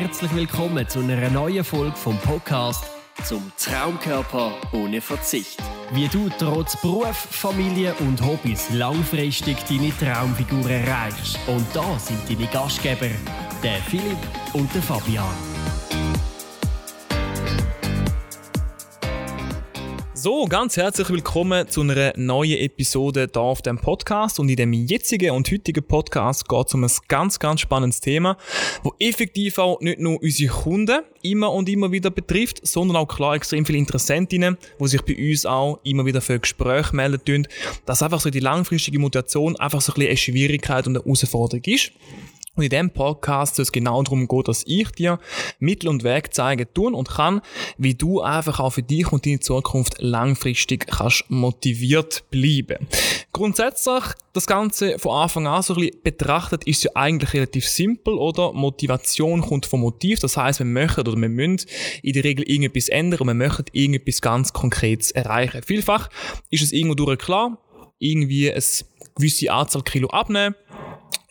herzlich willkommen zu einer neuen Folge vom Podcast zum Traumkörper ohne Verzicht. Wie du trotz Beruf, Familie und Hobbys langfristig deine Traumfigur erreichst. Und da sind deine Gastgeber, der Philipp und der Fabian. So, ganz herzlich willkommen zu einer neuen Episode hier auf dem Podcast. Und in dem jetzigen und heutigen Podcast geht es um ein ganz, ganz spannendes Thema, wo effektiv auch nicht nur unsere Kunden immer und immer wieder betrifft, sondern auch klar extrem viele Interessentinnen, die sich bei uns auch immer wieder für Gespräche melden, dass einfach so die langfristige Mutation einfach so ein bisschen eine Schwierigkeit und eine Herausforderung ist. Und in diesem Podcast soll es genau darum gehen, dass ich dir Mittel und Weg zeigen tun und kann, wie du einfach auch für dich und deine Zukunft langfristig kannst motiviert bleiben. Grundsätzlich, das Ganze von Anfang an so ein bisschen betrachtet, ist ja eigentlich relativ simpel, oder? Motivation kommt vom Motiv. Das heißt, wir möchten oder wir müssen in der Regel irgendetwas ändern und wir möchten irgendetwas ganz Konkretes erreichen. Vielfach ist es irgendwo durch klar, irgendwie eine gewisse Anzahl Kilo abnehmen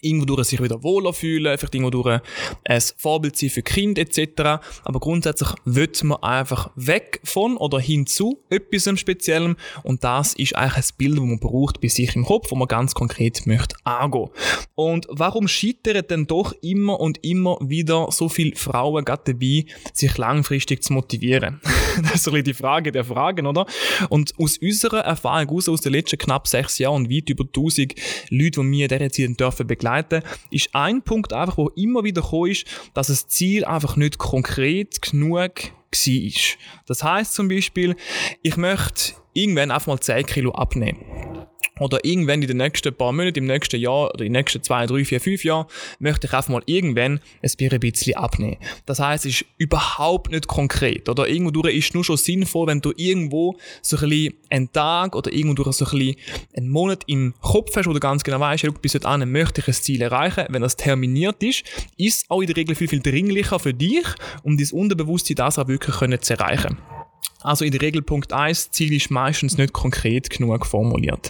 irgendwo durch sich wieder wohler fühlen, vielleicht irgendwo durch ein Vorbild sein für Kind etc. Aber grundsätzlich wird man einfach weg von oder hinzu etwas Speziellem und das ist eigentlich ein Bild, das man braucht bei sich im Kopf, wo man ganz konkret möchte angehen. Und warum scheitern denn doch immer und immer wieder so viele Frauen gerade dabei, sich langfristig zu motivieren? das ist ein die Frage der Fragen, oder? Und aus unserer Erfahrung, aus den letzten knapp sechs Jahren und weit über 1000 Leute, die wir in dieser Zeit dürfen begleiten begleiten, ist ein Punkt einfach, wo immer wieder gekommen ist, dass das Ziel einfach nicht konkret genug war. Das heißt zum Beispiel, ich möchte irgendwann einfach mal 10 Kilo abnehmen oder irgendwann in den nächsten paar Monaten, im nächsten Jahr oder in den nächsten zwei, drei, vier, fünf Jahren, möchte ich einfach mal irgendwann ein Bier ein bisschen abnehmen. Das heißt, es ist überhaupt nicht konkret. Oder irgendwo ist es nur schon sinnvoll, wenn du irgendwo so ein bisschen einen Tag oder irgendwo so ein bisschen einen Monat im Kopf hast, wo du ganz genau weißt, bis dahin möchte ich ein Ziel erreichen. Wenn das terminiert ist, ist es auch in der Regel viel, viel dringlicher für dich, um dein Unterbewusstsein das auch wirklich zu erreichen. Also in der Regel Punkt 1, Ziel ist meistens nicht konkret genug formuliert.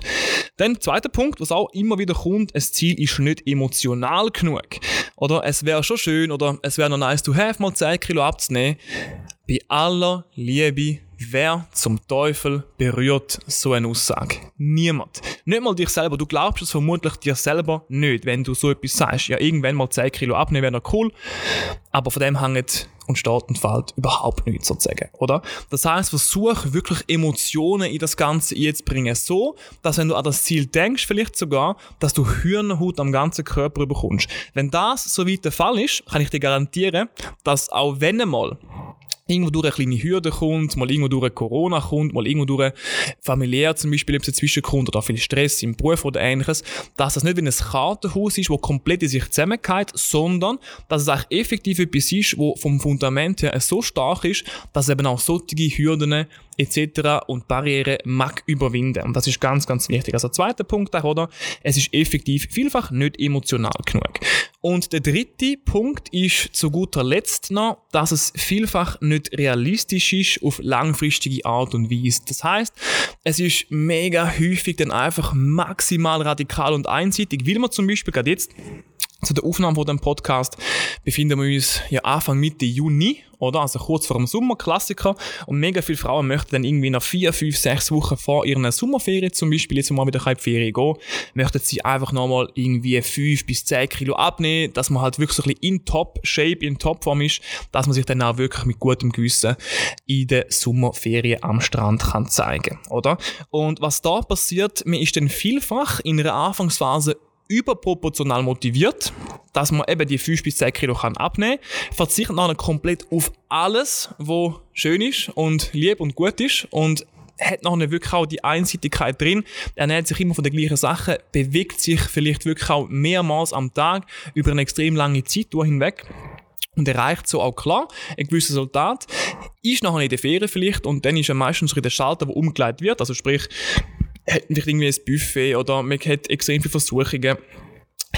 Dann zweiter Punkt, was auch immer wieder kommt, ein Ziel ist nicht emotional genug. Oder es wäre schon schön oder es wäre noch nice to have, mal 10 Kilo abzunehmen. Bei aller Liebe Wer zum Teufel berührt so eine Aussage? Niemand. Nicht mal dich selber. Du glaubst es vermutlich dir selber nicht, wenn du so etwas sagst. Ja, irgendwann mal 10 Kilo abnehmen wäre cool. Aber von dem hängt und steht und fällt überhaupt nichts sozusagen, oder? Das heißt, versuch wirklich Emotionen in das Ganze jetzt bringen, so, dass wenn du an das Ziel denkst, vielleicht sogar, dass du Hühnerhaut am ganzen Körper bekommst. Wenn das so weit der Fall ist, kann ich dir garantieren, dass auch wenn einmal irgendwo durch eine kleine Hürde kommt, mal irgendwo durch Corona kommt, mal irgendwo durch familiär zum Beispiel etwas dazwischen kommt oder viel Stress im Beruf oder ähnliches, dass das nicht wie ein Kartenhaus ist, wo komplett in sich zusammengeht, sondern dass es auch effektiv etwas ist, wo vom Fundament her so stark ist, dass eben auch solche Hürden etc. und Barrieren mag überwinden. Und das ist ganz, ganz wichtig. Also zweiter Punkt auch, oder? Es ist effektiv vielfach nicht emotional genug. Und der dritte Punkt ist zu guter Letzt noch, dass es vielfach nicht realistisch ist auf langfristige Art und Weise. Das heißt, es ist mega häufig dann einfach maximal radikal und einseitig, will man zum Beispiel gerade jetzt zu der Aufnahme von dem Podcast befinden wir uns ja Anfang Mitte Juni, oder? Also kurz vor dem Sommer, Klassiker. Und mega viele Frauen möchten dann irgendwie nach vier, fünf, sechs Wochen vor ihren Sommerferien zum Beispiel, jetzt mal wieder in die Ferien gehen, möchten sie einfach nochmal irgendwie fünf bis zehn Kilo abnehmen, dass man halt wirklich so ein bisschen in Top-Shape, in Topform ist, dass man sich dann auch wirklich mit gutem Gewissen in den Sommerferien am Strand kann zeigen, oder? Und was da passiert, man ist dann vielfach in einer Anfangsphase überproportional motiviert, dass man eben die 5 bis 10 Kilo kann abnehmen kann, verzichtet dann komplett auf alles, was schön ist und lieb und gut ist und hat noch wirklich auch die Einseitigkeit drin, ernährt sich immer von den gleichen Sachen, bewegt sich vielleicht wirklich auch mehrmals am Tag über eine extrem lange Zeit hinweg und erreicht so auch klar ein gewisses Resultat, ist nachher in der Ferien vielleicht und dann ist er meistens der Schalter, der umgeleitet wird, also sprich, hat vielleicht irgendwie ein Buffet oder man hat extrem viele Versuchungen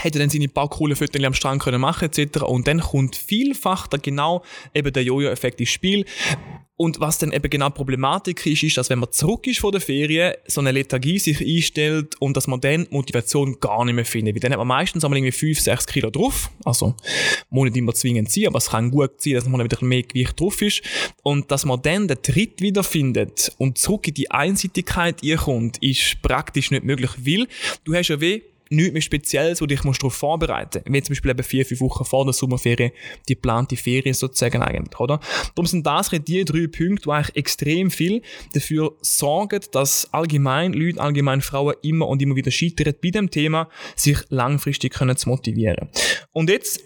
hätte dann seine paar coole Fotos am Strand können machen etc. Und dann kommt vielfach da genau eben der Jojo-Effekt ins Spiel. Und was dann eben genau Problematik ist, ist, dass wenn man zurück ist von der Ferien, so eine Lethargie sich einstellt und dass man dann Motivation gar nicht mehr findet. Weil dann hat man meistens einmal irgendwie 5, 6 Kilo drauf. Also, muss nicht immer zwingend sein, aber es kann gut sein, dass man wieder mehr Gewicht drauf ist. Und dass man dann den Tritt wiederfindet und zurück in die Einseitigkeit kommt, ist praktisch nicht möglich, weil du hast ja weh nichts mehr Spezielles, wo dich darauf vorbereiten musst. Wie zum Beispiel eben vier, fünf Wochen vor der Sommerferien, die geplante Ferien sozusagen eigentlich, oder? Darum sind das die drei Punkte, die eigentlich extrem viel dafür sorgen, dass allgemein Leute, allgemein Frauen immer und immer wieder scheitern bei dem Thema, sich langfristig können zu motivieren. Und jetzt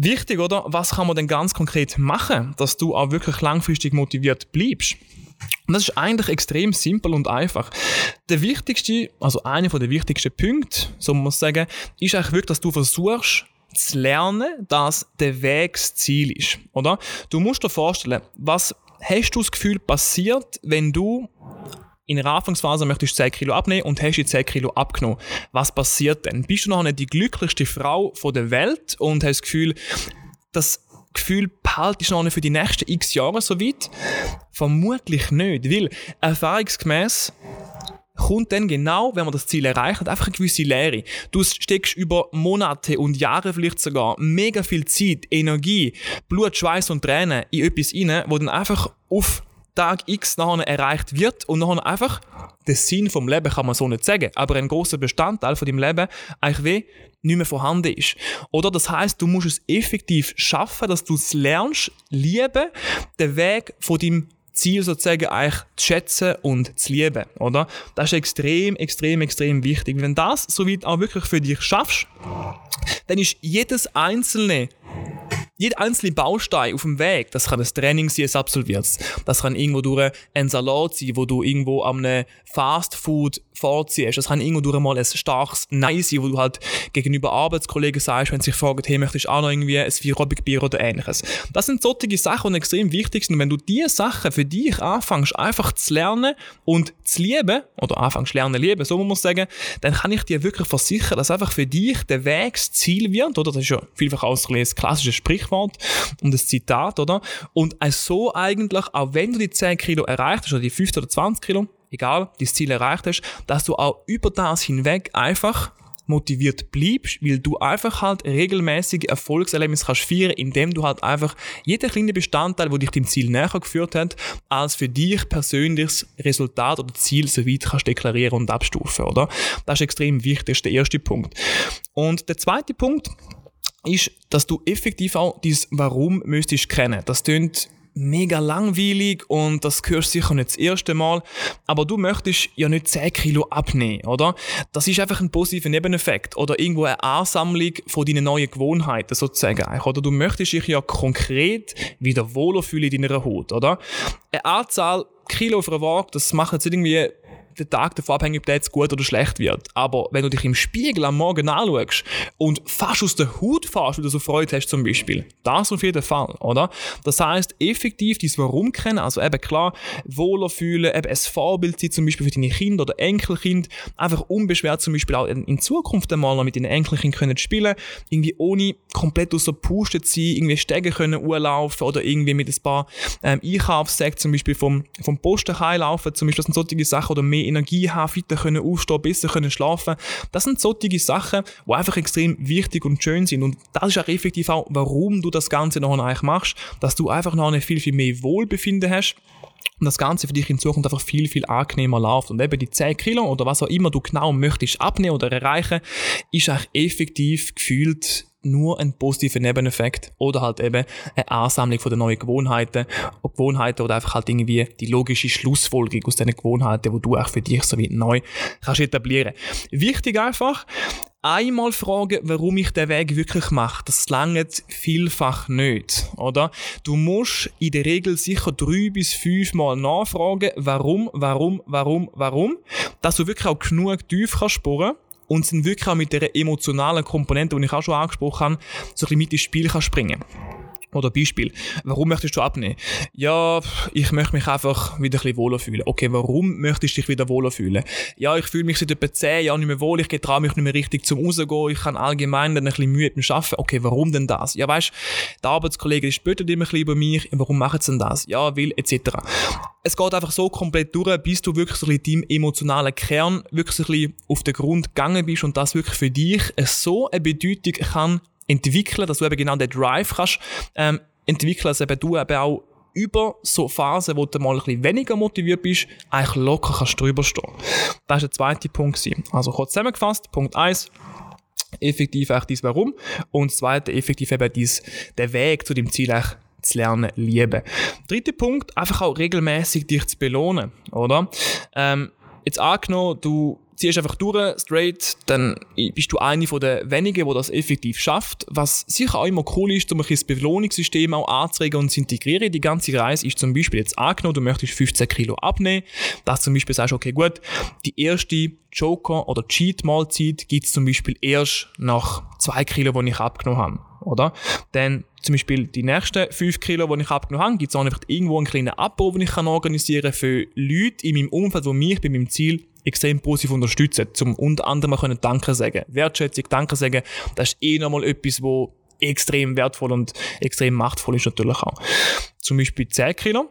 Wichtig, oder? Was kann man denn ganz konkret machen, dass du auch wirklich langfristig motiviert bleibst? Und das ist eigentlich extrem simpel und einfach. Der wichtigste, also einer der wichtigsten Punkte, so muss man sagen, ist eigentlich wirklich, dass du versuchst, zu lernen, dass der Weg das Ziel ist, oder? Du musst dir vorstellen, was hast du das Gefühl passiert, wenn du in der Anfangsphase möchtest du 10 Kilo abnehmen und hast jetzt 10 Kilo abgenommen. Was passiert denn? Bist du noch nicht die glücklichste Frau der Welt und hast das Gefühl, dass Gefühl behaltest du noch für die nächsten x Jahre so weit? Vermutlich nicht, weil erfahrungsgemäß kommt dann genau, wenn man das Ziel erreicht, einfach eine gewisse Leere. Du steckst über Monate und Jahre vielleicht sogar mega viel Zeit, Energie, Blut, Schweiß und Tränen in etwas rein, wo dann einfach auf Tag X nachher erreicht wird und nachher einfach der Sinn vom Leben kann man so nicht sagen, aber ein großer Bestandteil von dem Leben eigentlich wie nicht mehr vorhanden ist. Oder das heißt, du musst es effektiv schaffen, dass du es lernst, lieben, den Weg von deinem Ziel sozusagen eigentlich zu schätzen und zu lieben, oder? Das ist extrem, extrem, extrem wichtig. Wenn das soweit auch wirklich für dich schaffst, dann ist jedes einzelne jeder einzelne Baustein auf dem Weg, das kann ein Training sein, ein absolviertes. Das kann irgendwo durch ein Salat sein, wo du irgendwo am Fast Food vorziehst. Das kann irgendwo durch mal ein starkes Nein sein, wo du halt gegenüber Arbeitskollegen sagst, wenn sie sich fragen, hey, möchtest du auch noch irgendwie ein Vierobig-Bier oder ähnliches. Das sind solche Sachen, die extrem wichtig sind. Und wenn du diese Sachen für dich anfängst, einfach zu lernen und zu lieben, oder anfängst lernen lieben, so muss man sagen, dann kann ich dir wirklich versichern, dass einfach für dich der Weg das Ziel wird, oder? Das ist ja vielfach auch ein klassisches Sprichwort und ein Zitat, oder? Und so eigentlich, auch wenn du die 10 Kilo erreicht hast, oder die 15 oder 20 Kilo, egal, das Ziel erreicht hast, dass du auch über das hinweg einfach motiviert bleibst, weil du einfach halt regelmäßige Erfolgserlebnisse kannst feiern, indem du halt einfach jeden kleinen Bestandteil, wo dich dem Ziel näher geführt hat, als für dich persönliches Resultat oder Ziel so weit kannst deklarieren und abstufen, oder? Das ist extrem wichtig, das ist der erste Punkt. Und der zweite Punkt ist, dass du effektiv auch dieses Warum müsstest kennen. Das tönt mega langweilig und das hörst sicher nicht das erste Mal, aber du möchtest ja nicht 10 Kilo abnehmen, oder? Das ist einfach ein positiver Nebeneffekt oder irgendwo eine Ansammlung von deinen neuen Gewohnheiten sozusagen, oder? Du möchtest dich ja konkret wieder wohler fühlen in deiner Haut, oder? Eine Anzahl Kilo auf einer Waage, das macht jetzt irgendwie der Tag davon abhängig, ob der jetzt gut oder schlecht wird. Aber wenn du dich im Spiegel am Morgen anschaust und fast aus der Haut fährst, weil du so Freude hast zum Beispiel, das auf jeden Fall, oder? Das heißt effektiv dieses Warum kennen, also eben klar, wohler fühlen, eben ein Vorbild sein, zum Beispiel für deine Kinder oder Enkelkind, einfach unbeschwert zum Beispiel auch in Zukunft einmal noch mit deinen Enkelkindern können spielen, irgendwie ohne komplett aus der Puste zu sein, irgendwie Stege können urlaufen oder irgendwie mit ein paar ähm, Einkaufssäcken zum Beispiel vom, vom Posten heilaufen, zum Beispiel, das sind solche Sachen oder mehr Energie haben, weiter können aufstehen, besser können schlafen. Das sind solche Sachen, die einfach extrem wichtig und schön sind. Und das ist auch effektiv auch, warum du das Ganze noch eigentlich machst, dass du einfach noch viel, viel mehr Wohlbefinden hast und das Ganze für dich in Zukunft einfach viel, viel angenehmer läuft. Und eben die 10 Kilo oder was auch immer du genau möchtest abnehmen oder erreichen, ist eigentlich effektiv gefühlt nur ein positiver Nebeneffekt oder halt eben eine Ansammlung von den neuen Gewohnheiten, Gewohnheiten oder einfach halt irgendwie die logische Schlussfolgerung aus diesen Gewohnheiten, die du auch für dich so wie neu kannst etablieren. Wichtig einfach, einmal fragen, warum ich den Weg wirklich mache. Das langt vielfach nicht, oder? Du musst in der Regel sicher drei bis fünf Mal nachfragen, warum, warum, warum, warum, dass du wirklich auch genug tief kannst spüren und sind wirklich auch mit der emotionalen Komponente, die ich auch schon angesprochen habe, so ein bisschen mit ins Spiel kann springen Oder Beispiel, warum möchtest du abnehmen? Ja, ich möchte mich einfach wieder ein bisschen wohler fühlen. Okay, warum möchtest du dich wieder wohler fühlen? Ja, ich fühle mich seit etwa 10 Jahren nicht mehr wohl, ich traue mich nicht mehr richtig zum Rausgehen, ich habe allgemein dann ein bisschen Mühe dem Arbeiten. Okay, warum denn das? Ja, weißt, der Arbeitskollege spöttet immer ein bisschen über mich, warum machen sie denn das? Ja, weil, etc. Es geht einfach so komplett durch, bis du wirklich so ein bisschen deinem emotionalen Kern wirklich so ein bisschen auf den Grund gegangen bist und das wirklich für dich so eine Bedeutung kann entwickeln, dass du eben genau den Drive kannst ähm, entwickeln, dass eben du eben auch über so Phasen, wo du mal ein bisschen weniger motiviert bist, eigentlich locker kannst drüber stehen. Das war der zweite Punkt. Also kurz zusammengefasst, Punkt 1, effektiv echt dies Warum und zweite, effektiv eben dies, der Weg zu dem Ziel eigentlich zu lernen, lieben. Dritter Punkt, einfach auch regelmäßig dich zu belohnen, oder? Ähm, jetzt angenommen, du ziehst einfach durch, straight, dann bist du eine von den wenigen, die das effektiv schafft. Was sicher auch immer cool ist, um ein das Belohnungssystem auch anzuregen und zu integrieren. Die ganze Reise ist zum Beispiel jetzt angenommen, du möchtest 15 Kilo abnehmen, dass zum Beispiel sagst, okay gut, die erste Joker- oder Cheat-Mahlzeit gibt es zum Beispiel erst nach 2 Kilo, die ich abgenommen habe. Oder? Dann zum Beispiel die nächsten 5 Kilo, die ich abgenommen habe, gibt es auch einfach irgendwo einen kleinen Abbau, den ich kann organisieren kann für Leute in meinem Umfeld, die mich bei meinem Ziel extrem positiv unterstützen, zum unter anderem können Danke sagen. Wertschätzung, Danke sagen, das ist eh nochmal etwas, wo extrem wertvoll und extrem machtvoll ist natürlich auch. Zum Beispiel 10 Kilo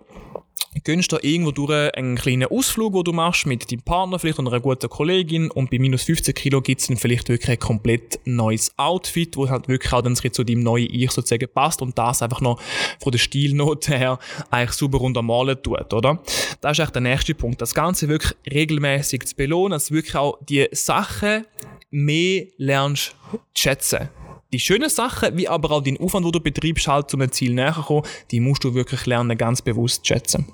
gönnst du irgendwo durch einen kleinen Ausflug, den du machst mit deinem Partner vielleicht und einer guten Kollegin und bei minus 15 Kilo gibt es dann vielleicht wirklich ein komplett neues Outfit, wo halt wirklich auch dann zu deinem neuen Ich sozusagen passt und das einfach noch von der Stilnote her eigentlich super untermalen tut, oder? Das ist eigentlich der nächste Punkt. Das Ganze wirklich regelmäßig zu belohnen, dass wirklich auch die Sachen mehr lernst zu schätzen die schönen Sachen, wie aber auch den Aufwand, den du betreibst, halt zu einem Ziel näher kommen, die musst du wirklich lernen, ganz bewusst zu schätzen.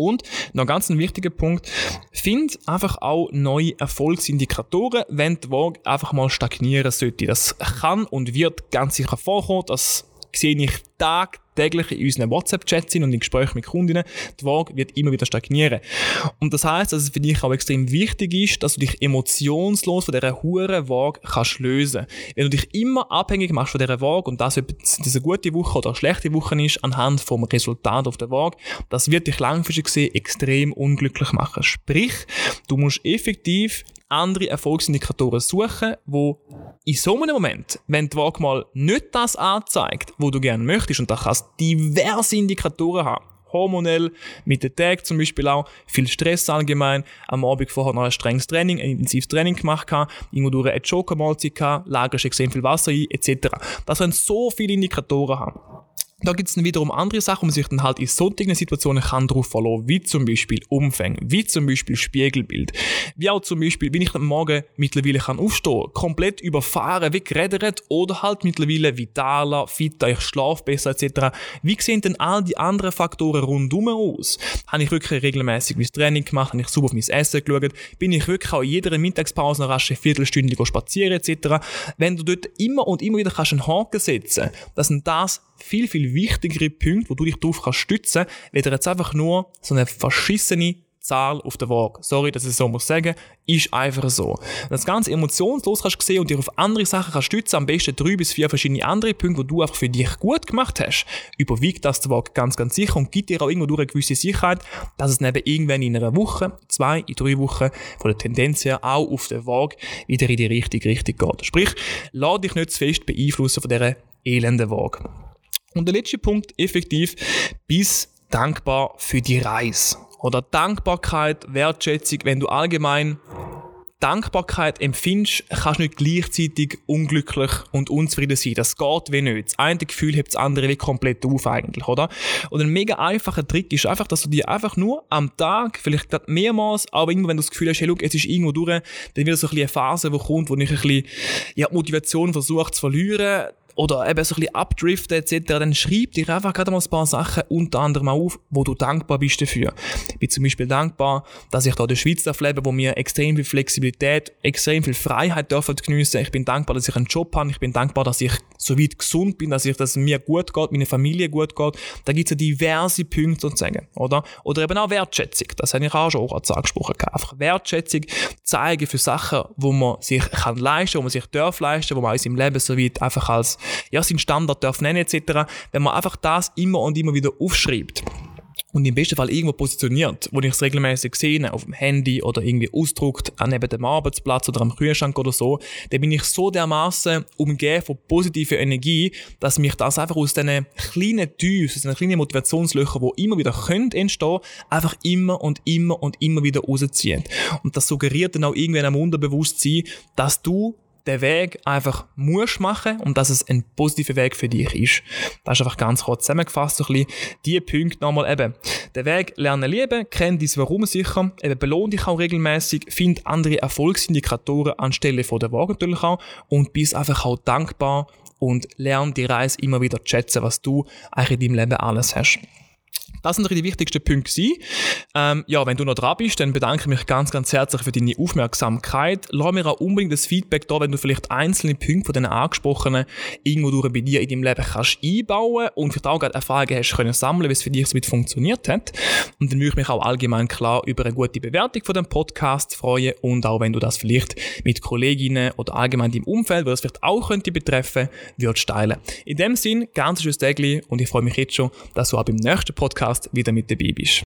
Und noch ganz ein wichtiger Punkt, find einfach auch neue Erfolgsindikatoren, wenn die Waage einfach mal stagnieren sollte. Das kann und wird ganz sicher vorkommen, das sehe ich tagtäglich in unseren WhatsApp-Chats und in Gesprächen mit Kundinnen, die Waage wird immer wieder stagnieren. Und das heißt, dass es für dich auch extrem wichtig ist, dass du dich emotionslos von dieser hohen Waage kannst lösen. Wenn du dich immer abhängig machst von dieser Waage und das, ob das eine gute Woche oder eine schlechte Woche ist, anhand vom Resultat auf der Waage, das wird dich langfristig gesehen extrem unglücklich machen. Sprich, du musst effektiv andere Erfolgsindikatoren suchen, wo in so einem Moment, wenn die Waage mal nicht das anzeigt, wo du gerne möchtest, und da kannst diverse Indikatoren haben, hormonell, mit den Tagen zum Beispiel auch, viel Stress allgemein, am Abend vorher noch ein strenges Training, ein intensives Training gemacht habe, irgendwo durch eine Joker-Mahlzeit gehabt, lagerst extrem viel Wasser ein, etc. Das können so viele Indikatoren haben. Da gibt es dann wiederum andere Sachen, wo man sich dann halt in solchen Situationen kann drauf verlassen, wie zum Beispiel Umfang, wie zum Beispiel Spiegelbild, wie auch zum Beispiel, wenn ich am Morgen mittlerweile kann aufstehen, komplett überfahren, wie geredet oder halt mittlerweile vitaler, fitter, ich schlafe besser etc. Wie sehen denn all die anderen Faktoren rundum aus? Habe ich wirklich regelmäßig mein Training gemacht, habe ich super auf mein Essen geschaut, bin ich wirklich auch in jeder Mittagspause eine rasche Viertelstunde spazieren etc. Wenn du dort immer und immer wieder kannst einen Haken setzen, das sind das viel, viel wichtigere Punkte, wo du dich darauf kannst stützen, weder jetzt einfach nur so eine verschissene Zahl auf der Waage. Sorry, dass ich so muss sagen, ist einfach so. Das Ganze emotionslos kannst sehen und dich auf andere Sachen kannst stützen, am besten drei bis vier verschiedene andere Punkte, die du einfach für dich gut gemacht hast, überwiegt das der Waage ganz, ganz sicher und gibt dir auch irgendwo durch eine gewisse Sicherheit, dass es neben irgendwann in einer Woche, zwei, in drei Wochen von der Tendenz her auch auf der Waage wieder in die richtige Richtung geht. Sprich, lade dich nicht zu fest beeinflussen von dieser elenden Waage. Und der letzte Punkt, effektiv, bis dankbar für die Reise. Oder Dankbarkeit, Wertschätzung, wenn du allgemein Dankbarkeit empfindest, kannst du nicht gleichzeitig unglücklich und unzufrieden sein. Das geht wie nicht. Das eine Gefühl hebt das andere wie komplett auf eigentlich, oder? Und ein mega einfacher Trick ist einfach, dass du dir einfach nur am Tag, vielleicht gerade mehrmals, aber irgendwo, wenn du das Gefühl hast, hey, look, es ist irgendwo durch, dann wird so ein bisschen eine Phase, wo kommt, wo ich ein bisschen, ja, Motivation versucht zu verlieren, oder eben so ein bisschen abdriften etc., dann schreib dir einfach gerade mal ein paar Sachen unter anderem auf, wo du dankbar bist dafür. Ich bin zum Beispiel dankbar, dass ich da in der Schweiz leben, wo mir extrem viel Flexibilität, extrem viel Freiheit dürfen geniessen. Ich bin dankbar, dass ich einen Job habe. Ich bin dankbar, dass ich so weit gesund bin, dass ich, dass es mir gut geht, meiner Familie gut geht. Da gibt es ja diverse Punkte sozusagen, oder? Oder eben auch Wertschätzung. Das habe ich auch schon als angesprochen. Einfach Wertschätzung zeigen für Sachen, wo man sich kann leisten, wo man sich darf leisten, wo man in seinem Leben so weit einfach als ja, seinen Standard darf nennen etc. Wenn man einfach das immer und immer wieder aufschreibt und im besten Fall irgendwo positioniert, wo ich es regelmäßig sehe, auf dem Handy oder irgendwie ausdruckt, an neben dem Arbeitsplatz oder am Kühlschrank oder so, dann bin ich so dermaßen umgeben von positiver Energie, dass mich das einfach aus diesen kleinen Tiefs, aus diesen kleinen Motivationslöchern, die immer wieder können entstehen, einfach immer und immer und immer wieder rauszieht. Und das suggeriert dann auch irgendwie am Unterbewusstsein, dass du den Weg einfach musst machen und dass es ein positiver Weg für dich ist. Das ist einfach ganz kurz zusammengefasst, so ein bisschen die Punkte nochmal eben. Den Weg lernen lieben, kenn dein Warum sicher, eben belohn dich auch regelmäßig, find andere Erfolgsindikatoren anstelle von der Waage natürlich auch und bist einfach auch dankbar und lern die Reise immer wieder zu schätzen, was du eigentlich in deinem Leben alles hast. Das sind die wichtigsten Punkte ähm, ja, wenn du noch dran bist, dann bedanke ich mich ganz, ganz herzlich für deine Aufmerksamkeit. Lass mir auch unbedingt das Feedback da, wenn du vielleicht einzelne Punkte von den angesprochenen irgendwo durch bei dir in deinem Leben kannst einbauen und vielleicht auch gerade Erfahrungen hast können sammeln, wie es für dich damit funktioniert hat. Und dann würde ich mich auch allgemein klar über eine gute Bewertung von dem Podcast freuen und auch wenn du das vielleicht mit Kolleginnen oder allgemein im Umfeld, wo das vielleicht auch könnte betreffen, würdest teilen. In dem Sinn, ganz schönes Tag und ich freue mich jetzt schon, dass du auch beim nächsten Podcast wieder mit dabei bist.